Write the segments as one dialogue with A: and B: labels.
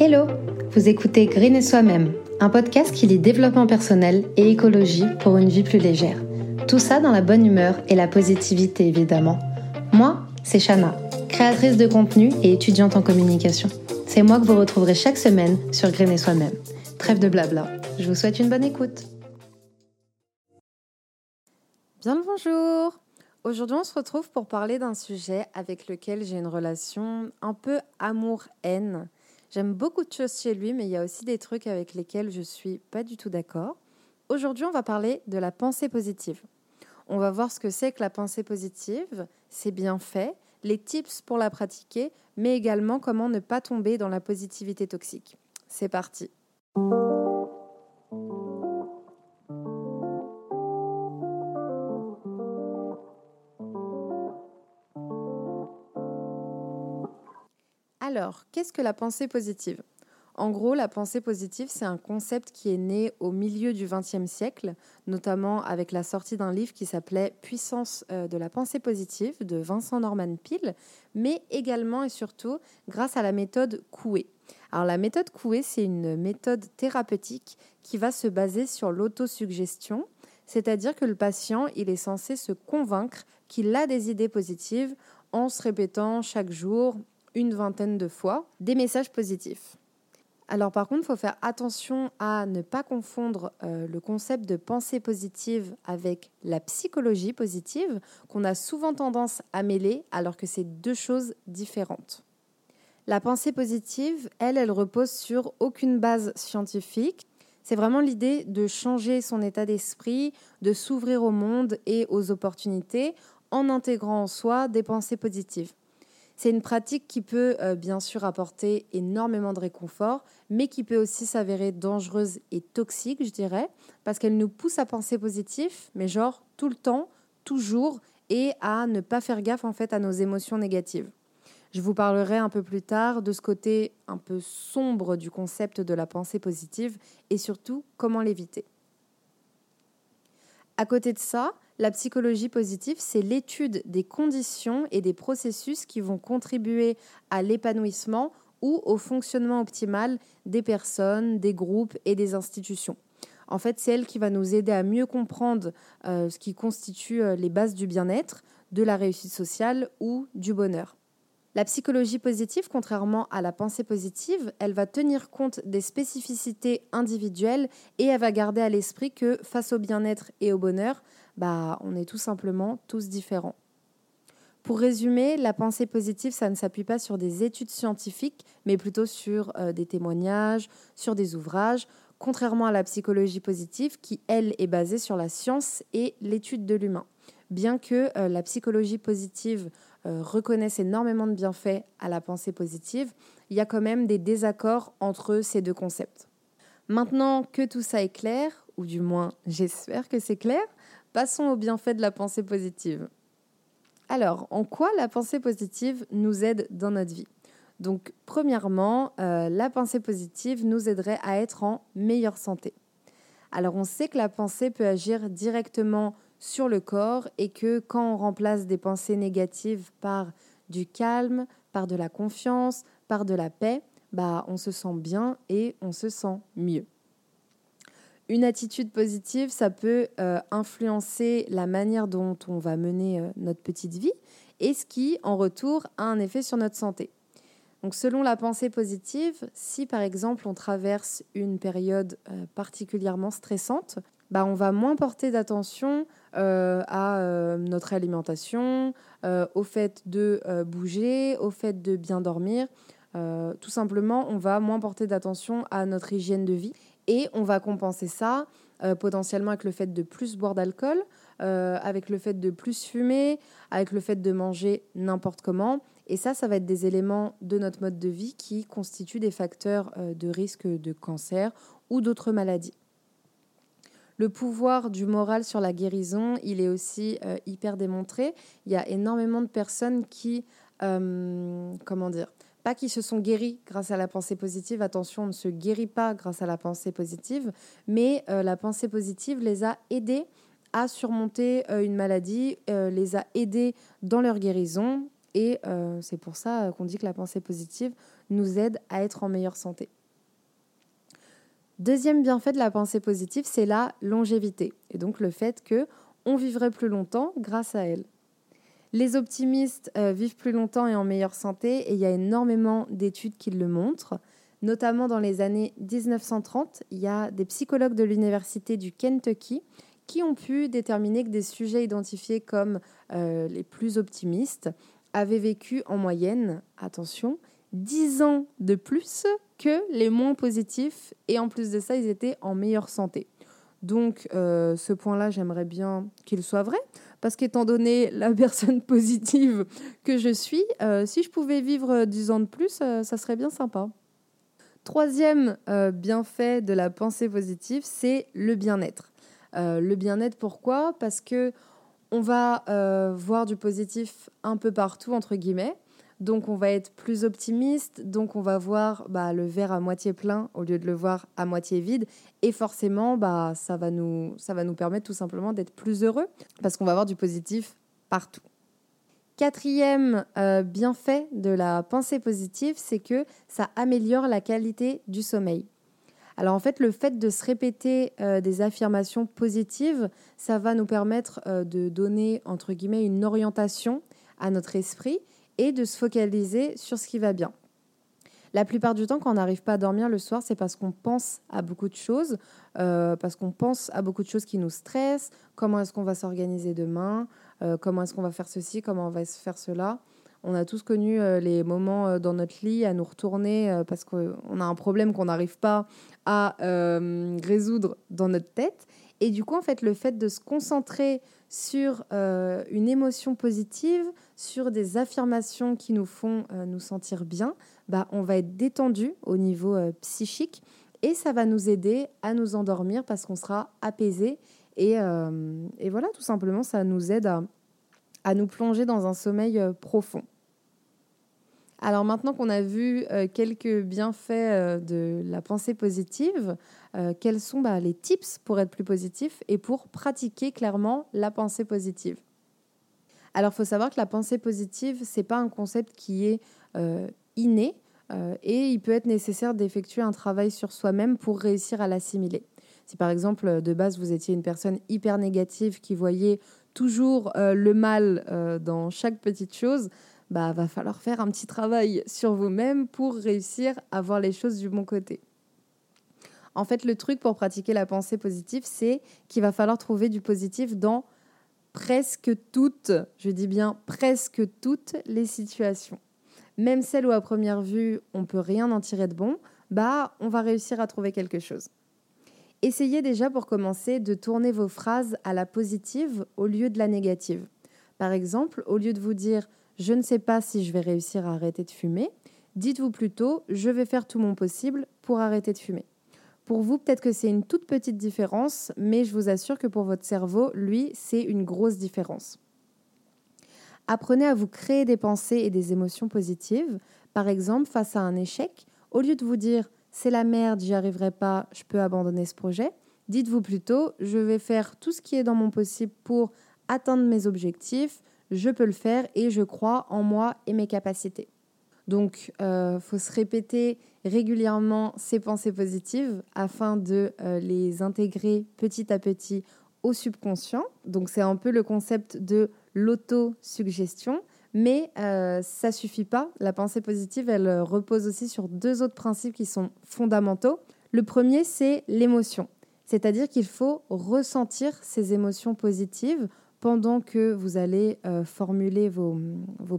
A: Hello Vous écoutez Green et Soi-même, un podcast qui lit développement personnel et écologie pour une vie plus légère. Tout ça dans la bonne humeur et la positivité évidemment. Moi, c'est Shana, créatrice de contenu et étudiante en communication. C'est moi que vous retrouverez chaque semaine sur Green et Soi-même. Trêve de blabla, je vous souhaite une bonne écoute.
B: Bien le bonjour Aujourd'hui on se retrouve pour parler d'un sujet avec lequel j'ai une relation un peu amour-haine J'aime beaucoup de choses chez lui, mais il y a aussi des trucs avec lesquels je suis pas du tout d'accord. Aujourd'hui, on va parler de la pensée positive. On va voir ce que c'est que la pensée positive, ses bienfaits, les tips pour la pratiquer, mais également comment ne pas tomber dans la positivité toxique. C'est parti. Alors, qu'est-ce que la pensée positive? En gros, la pensée positive, c'est un concept qui est né au milieu du XXe siècle, notamment avec la sortie d'un livre qui s'appelait Puissance euh, de la pensée positive de Vincent Norman Peale, mais également et surtout grâce à la méthode Coué. Alors la méthode Coué, c'est une méthode thérapeutique qui va se baser sur l'autosuggestion, c'est-à-dire que le patient, il est censé se convaincre qu'il a des idées positives en se répétant chaque jour une vingtaine de fois des messages positifs. Alors par contre, il faut faire attention à ne pas confondre euh, le concept de pensée positive avec la psychologie positive, qu'on a souvent tendance à mêler alors que c'est deux choses différentes. La pensée positive, elle, elle repose sur aucune base scientifique. C'est vraiment l'idée de changer son état d'esprit, de s'ouvrir au monde et aux opportunités en intégrant en soi des pensées positives. C'est une pratique qui peut euh, bien sûr apporter énormément de réconfort, mais qui peut aussi s'avérer dangereuse et toxique, je dirais, parce qu'elle nous pousse à penser positif, mais genre tout le temps, toujours, et à ne pas faire gaffe en fait à nos émotions négatives. Je vous parlerai un peu plus tard de ce côté un peu sombre du concept de la pensée positive et surtout comment l'éviter. À côté de ça, la psychologie positive, c'est l'étude des conditions et des processus qui vont contribuer à l'épanouissement ou au fonctionnement optimal des personnes, des groupes et des institutions. En fait, c'est elle qui va nous aider à mieux comprendre euh, ce qui constitue euh, les bases du bien-être, de la réussite sociale ou du bonheur. La psychologie positive, contrairement à la pensée positive, elle va tenir compte des spécificités individuelles et elle va garder à l'esprit que face au bien-être et au bonheur, bah, on est tout simplement tous différents. Pour résumer, la pensée positive, ça ne s'appuie pas sur des études scientifiques, mais plutôt sur euh, des témoignages, sur des ouvrages, contrairement à la psychologie positive qui, elle, est basée sur la science et l'étude de l'humain. Bien que euh, la psychologie positive euh, reconnaisse énormément de bienfaits à la pensée positive, il y a quand même des désaccords entre ces deux concepts. Maintenant que tout ça est clair, ou du moins j'espère que c'est clair, Passons au bienfait de la pensée positive. Alors, en quoi la pensée positive nous aide dans notre vie? Donc, premièrement, euh, la pensée positive nous aiderait à être en meilleure santé. Alors, on sait que la pensée peut agir directement sur le corps et que quand on remplace des pensées négatives par du calme, par de la confiance, par de la paix, bah, on se sent bien et on se sent mieux. Une attitude positive, ça peut euh, influencer la manière dont on va mener euh, notre petite vie et ce qui, en retour, a un effet sur notre santé. Donc, selon la pensée positive, si par exemple on traverse une période euh, particulièrement stressante, bah, on va moins porter d'attention à notre alimentation, au fait de bouger, au fait de bien dormir. tout simplement, on va moins porter d'attention à notre hygiène de vie et on va compenser ça euh, potentiellement avec le fait de plus boire d'alcool, euh, avec le fait de plus fumer, avec le fait de manger n'importe comment. Et ça, ça va être des éléments de notre mode de vie qui constituent des facteurs euh, de risque de cancer ou d'autres maladies. Le pouvoir du moral sur la guérison, il est aussi hyper démontré. Il y a énormément de personnes qui, comment dire, pas qui se sont guéris grâce à la pensée positive. Attention, on ne se guérit pas grâce à la pensée positive, mais euh, la pensée positive les a aidés à surmonter euh, une maladie, euh, les a aidés dans leur guérison. Et c'est pour ça qu'on dit que la pensée positive nous aide à être en meilleure santé. Deuxième bienfait de la pensée positive, c'est la longévité. Et donc le fait que on vivrait plus longtemps grâce à elle. Les optimistes euh, vivent plus longtemps et en meilleure santé, et il y a énormément d'études qui le montrent. Notamment dans les années 1930, il y a des psychologues de l'université du Kentucky qui ont pu déterminer que des sujets identifiés comme euh, les plus optimistes avaient vécu en moyenne, attention, 10 ans de plus que les moins positifs, et en plus de ça, ils étaient en meilleure santé. Donc euh, ce point-là, j'aimerais bien qu'il soit vrai, parce qu'étant donné la personne positive que je suis, euh, si je pouvais vivre 10 ans de plus, euh, ça serait bien sympa. Troisième bienfait de la pensée positive, c'est le bien-être. le bien-être, pourquoi? Parce que on va voir du positif un peu partout, entre guillemets. Donc on va être plus optimiste, donc on va voir bah, le verre à moitié plein au lieu de le voir à moitié vide. Et forcément, bah, ça, va nous, ça va nous permettre tout simplement d'être plus heureux parce qu'on va avoir du positif partout. Quatrième euh, bienfait de la pensée positive, c'est que ça améliore la qualité du sommeil. Alors en fait, le fait de se répéter euh, des affirmations positives, ça va nous permettre euh, de donner, entre guillemets, une orientation à notre esprit et de se focaliser sur ce qui va bien. La plupart du temps, quand on n'arrive pas à dormir le soir, c'est parce qu'on pense à beaucoup de choses, euh, parce qu'on pense à beaucoup de choses qui nous stressent. Comment est-ce qu'on va s'organiser demain? Euh, Comment est-ce qu'on va faire ceci? Comment on va faire cela? On a tous connu euh, les moments dans notre lit à nous retourner parce qu'on a un problème qu'on n'arrive pas à résoudre dans notre tête. Et du coup, en fait, le fait de se concentrer sur euh, une émotion positive, sur des affirmations qui nous font euh, nous sentir bien, bah, on va être détendu au niveau euh, psychique et ça va nous aider à nous endormir parce qu'on sera apaisé. Et, et, voilà, tout simplement, ça nous aide à, à nous plonger dans un sommeil profond. Alors maintenant qu'on a vu euh, quelques bienfaits euh, de la pensée positive, euh, quels sont bah, les tips pour être plus positif et pour pratiquer clairement la pensée positive? Alors il faut savoir que la pensée positive, ce n'est pas un concept qui est inné et il peut être nécessaire d'effectuer un travail sur soi-même pour réussir à l'assimiler. Si par exemple de base vous étiez une personne hyper négative qui voyait toujours le mal dans chaque petite chose, bah, va falloir faire un petit travail sur vous-même pour réussir à voir les choses du bon côté. En fait, le truc pour pratiquer la pensée positive, c'est qu'il va falloir trouver du positif dans presque toutes, je dis bien presque toutes les situations. Même celles où à première vue, on peut rien en tirer de bon, bah, on va réussir à trouver quelque chose. Essayez déjà pour commencer de tourner vos phrases à la positive au lieu de la négative. Par exemple, au lieu de vous dire je ne sais pas si je vais réussir à arrêter de fumer, dites-vous plutôt je vais faire tout mon possible pour arrêter de fumer. Pour vous, peut-être que c'est une toute petite différence, mais je vous assure que pour votre cerveau, lui, c'est une grosse différence. Apprenez à vous créer des pensées et des émotions positives. Par exemple, face à un échec, au lieu de vous dire c'est la merde, j'y arriverai pas, je peux abandonner ce projet, dites-vous plutôt je vais faire tout ce qui est dans mon possible pour atteindre mes objectifs, je peux le faire et je crois en moi et mes capacités. Donc, il euh, faut se répéter régulièrement ces pensées positives afin de euh, les intégrer petit à petit au subconscient. Donc, c'est un peu le concept de l'autosuggestion. Mais euh, ça suffit pas. La pensée positive, elle repose aussi sur deux autres principes qui sont fondamentaux. Le premier, c'est l'émotion. C'est-à-dire qu'il faut ressentir ces émotions positives pendant que vous allez euh, formuler vos,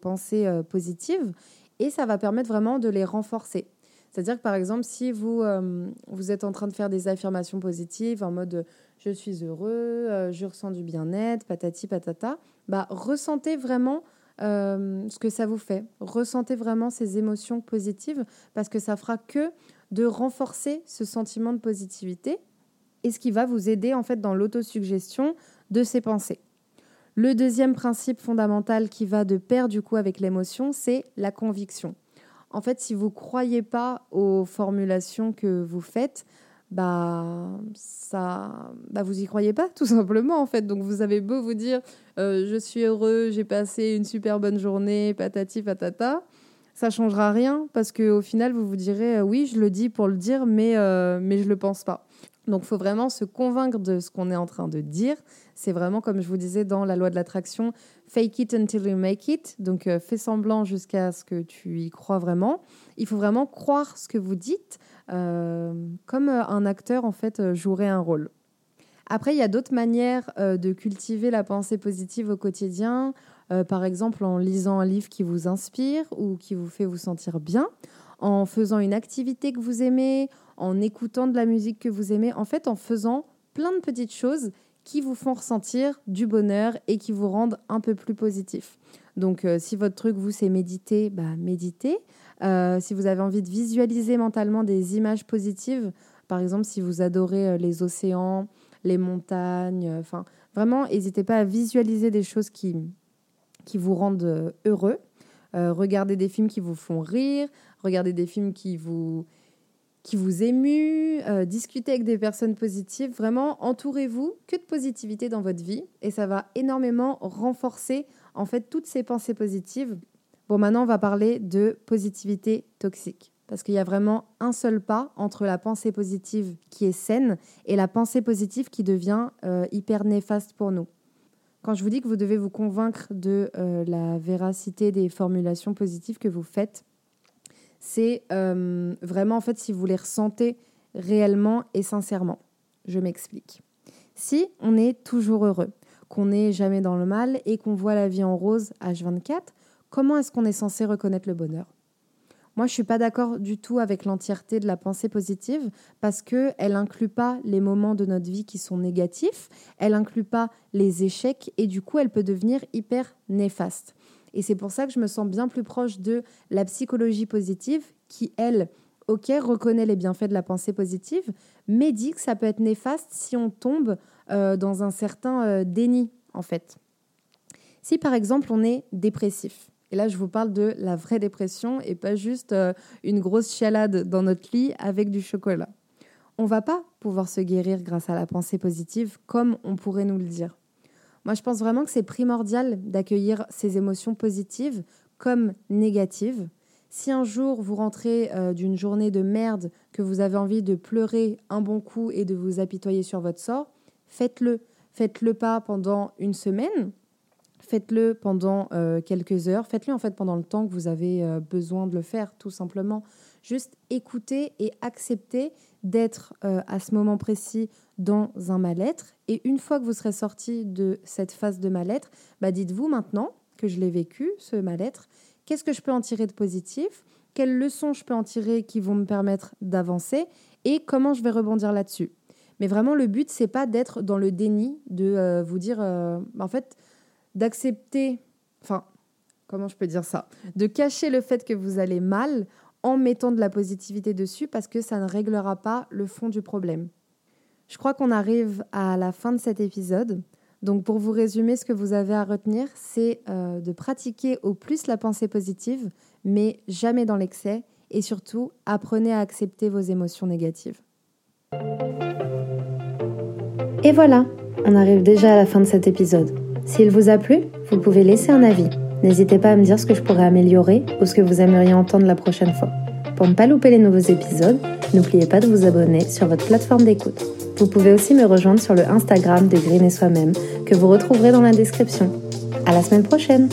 B: pensées euh, positives et ça va permettre vraiment de les renforcer. C'est-à-dire que par exemple, si vous, euh, vous êtes en train de faire des affirmations positives en mode je suis heureux, je ressens du bien-être, patati patata, bah, ressentez vraiment ce que ça vous fait. Ressentez vraiment ces émotions positives parce que ça fera que de renforcer ce sentiment de positivité et ce qui va vous aider en fait dans l'autosuggestion de ces pensées. Le deuxième principe fondamental qui va de pair du coup avec l'émotion, c'est la conviction. En fait, si vous ne croyez pas aux formulations que vous faites, bah ça bah vous y croyez pas tout simplement en fait donc vous avez beau vous dire euh, je suis heureux j'ai passé une super bonne journée patati patata ça changera rien parce que au final vous vous direz euh, oui je le dis pour le dire mais euh, mais je le pense pas donc il faut vraiment se convaincre de ce qu'on est en train de dire. C'est vraiment comme je vous disais dans la loi de l'attraction fake it until you make it. Donc fais semblant jusqu'à ce que tu y crois vraiment. Il faut vraiment croire ce que vous dites euh, comme euh, un acteur en fait euh, jouerait un rôle. Après, il y a d'autres manières de cultiver la pensée positive au quotidien, par exemple en lisant un livre qui vous inspire ou qui vous fait vous sentir bien, en faisant une activité que vous aimez, en écoutant de la musique que vous aimez, en fait en faisant plein de petites choses qui vous font ressentir du bonheur et qui vous rendent un peu plus positif. Donc si votre truc, vous, c'est méditer, bah, méditez. Euh, si vous avez envie de visualiser mentalement des images positives, par exemple si vous adorez euh, les océans, les montagnes, euh, enfin vraiment, n'hésitez pas à visualiser des choses qui, qui vous rendent heureux. Regardez des films qui vous font rire, regardez des films qui vous, qui vous émuent, discutez avec des personnes positives. Vraiment, entourez-vous que de positivité dans votre vie et ça va énormément renforcer en fait toutes ces pensées positives Bon, maintenant, on va parler de positivité toxique. Parce qu'il y a vraiment un seul pas entre la pensée positive qui est saine et la pensée positive qui devient euh, hyper néfaste pour nous. Quand je vous dis que vous devez vous convaincre de euh, la véracité des formulations positives que vous faites, c'est euh, vraiment en fait si vous les ressentez réellement et sincèrement. Je m'explique. Si on est toujours heureux, qu'on n'est jamais dans le mal et qu'on voit la vie en rose H24, Comment est-ce qu'on est censé reconnaître le bonheur? Moi, je suis pas d'accord du tout avec l'entièreté de la pensée positive parce que elle inclut pas les moments de notre vie qui sont négatifs, elle inclut pas les échecs et du coup, elle peut devenir hyper néfaste. Et c'est pour ça que je me sens bien plus proche de la psychologie positive qui, elle, ok, reconnaît les bienfaits de la pensée positive, mais dit que ça peut être néfaste si on tombe euh, dans un certain euh, déni, en fait. Si par exemple on est dépressif, et là, je vous parle de la vraie dépression et pas juste euh, une grosse chialade dans notre lit avec du chocolat. On va pas pouvoir se guérir grâce à la pensée positive comme on pourrait nous le dire. Moi, je pense vraiment que c'est primordial d'accueillir ces émotions positives comme négatives. Si un jour vous rentrez euh, d'une journée de merde, que vous avez envie de pleurer un bon coup et de vous apitoyer sur votre sort, faites-le. Faites-le pas pendant une semaine, faites-le pendant euh, quelques heures, faites-le en fait pendant le temps que vous avez euh, besoin de le faire, tout simplement. Juste écoutez et acceptez d'être euh, à ce moment précis dans un mal-être. Et une fois que vous serez sorti de cette phase de mal-être, bah dites-vous maintenant que je l'ai vécu, ce mal-être, qu'est-ce que je peux en tirer de positif? Quelles leçons je peux en tirer qui vont me permettre d'avancer? Et comment je vais rebondir là-dessus? Mais vraiment, le but, c'est pas d'être dans le déni, de vous dire, en fait, d'accepter, enfin, comment je peux dire ça De cacher le fait que vous allez mal en mettant de la positivité dessus parce que ça ne réglera pas le fond du problème. Je crois qu'on arrive à la fin de cet épisode. Donc pour vous résumer, ce que vous avez à retenir, c'est euh, de pratiquer au plus la pensée positive, mais jamais dans l'excès, et surtout apprenez à accepter vos émotions négatives.
A: Et voilà, on arrive déjà à la fin de cet épisode. S'il vous a plu, vous pouvez laisser un avis. N'hésitez pas à me dire ce que je pourrais améliorer ou ce que vous aimeriez entendre la prochaine fois. Pour ne pas louper les nouveaux épisodes, n'oubliez pas de vous abonner sur votre plateforme d'écoute. Vous pouvez aussi me rejoindre sur le Instagram de Green et Soi-même que vous retrouverez dans la description. À la semaine prochaine!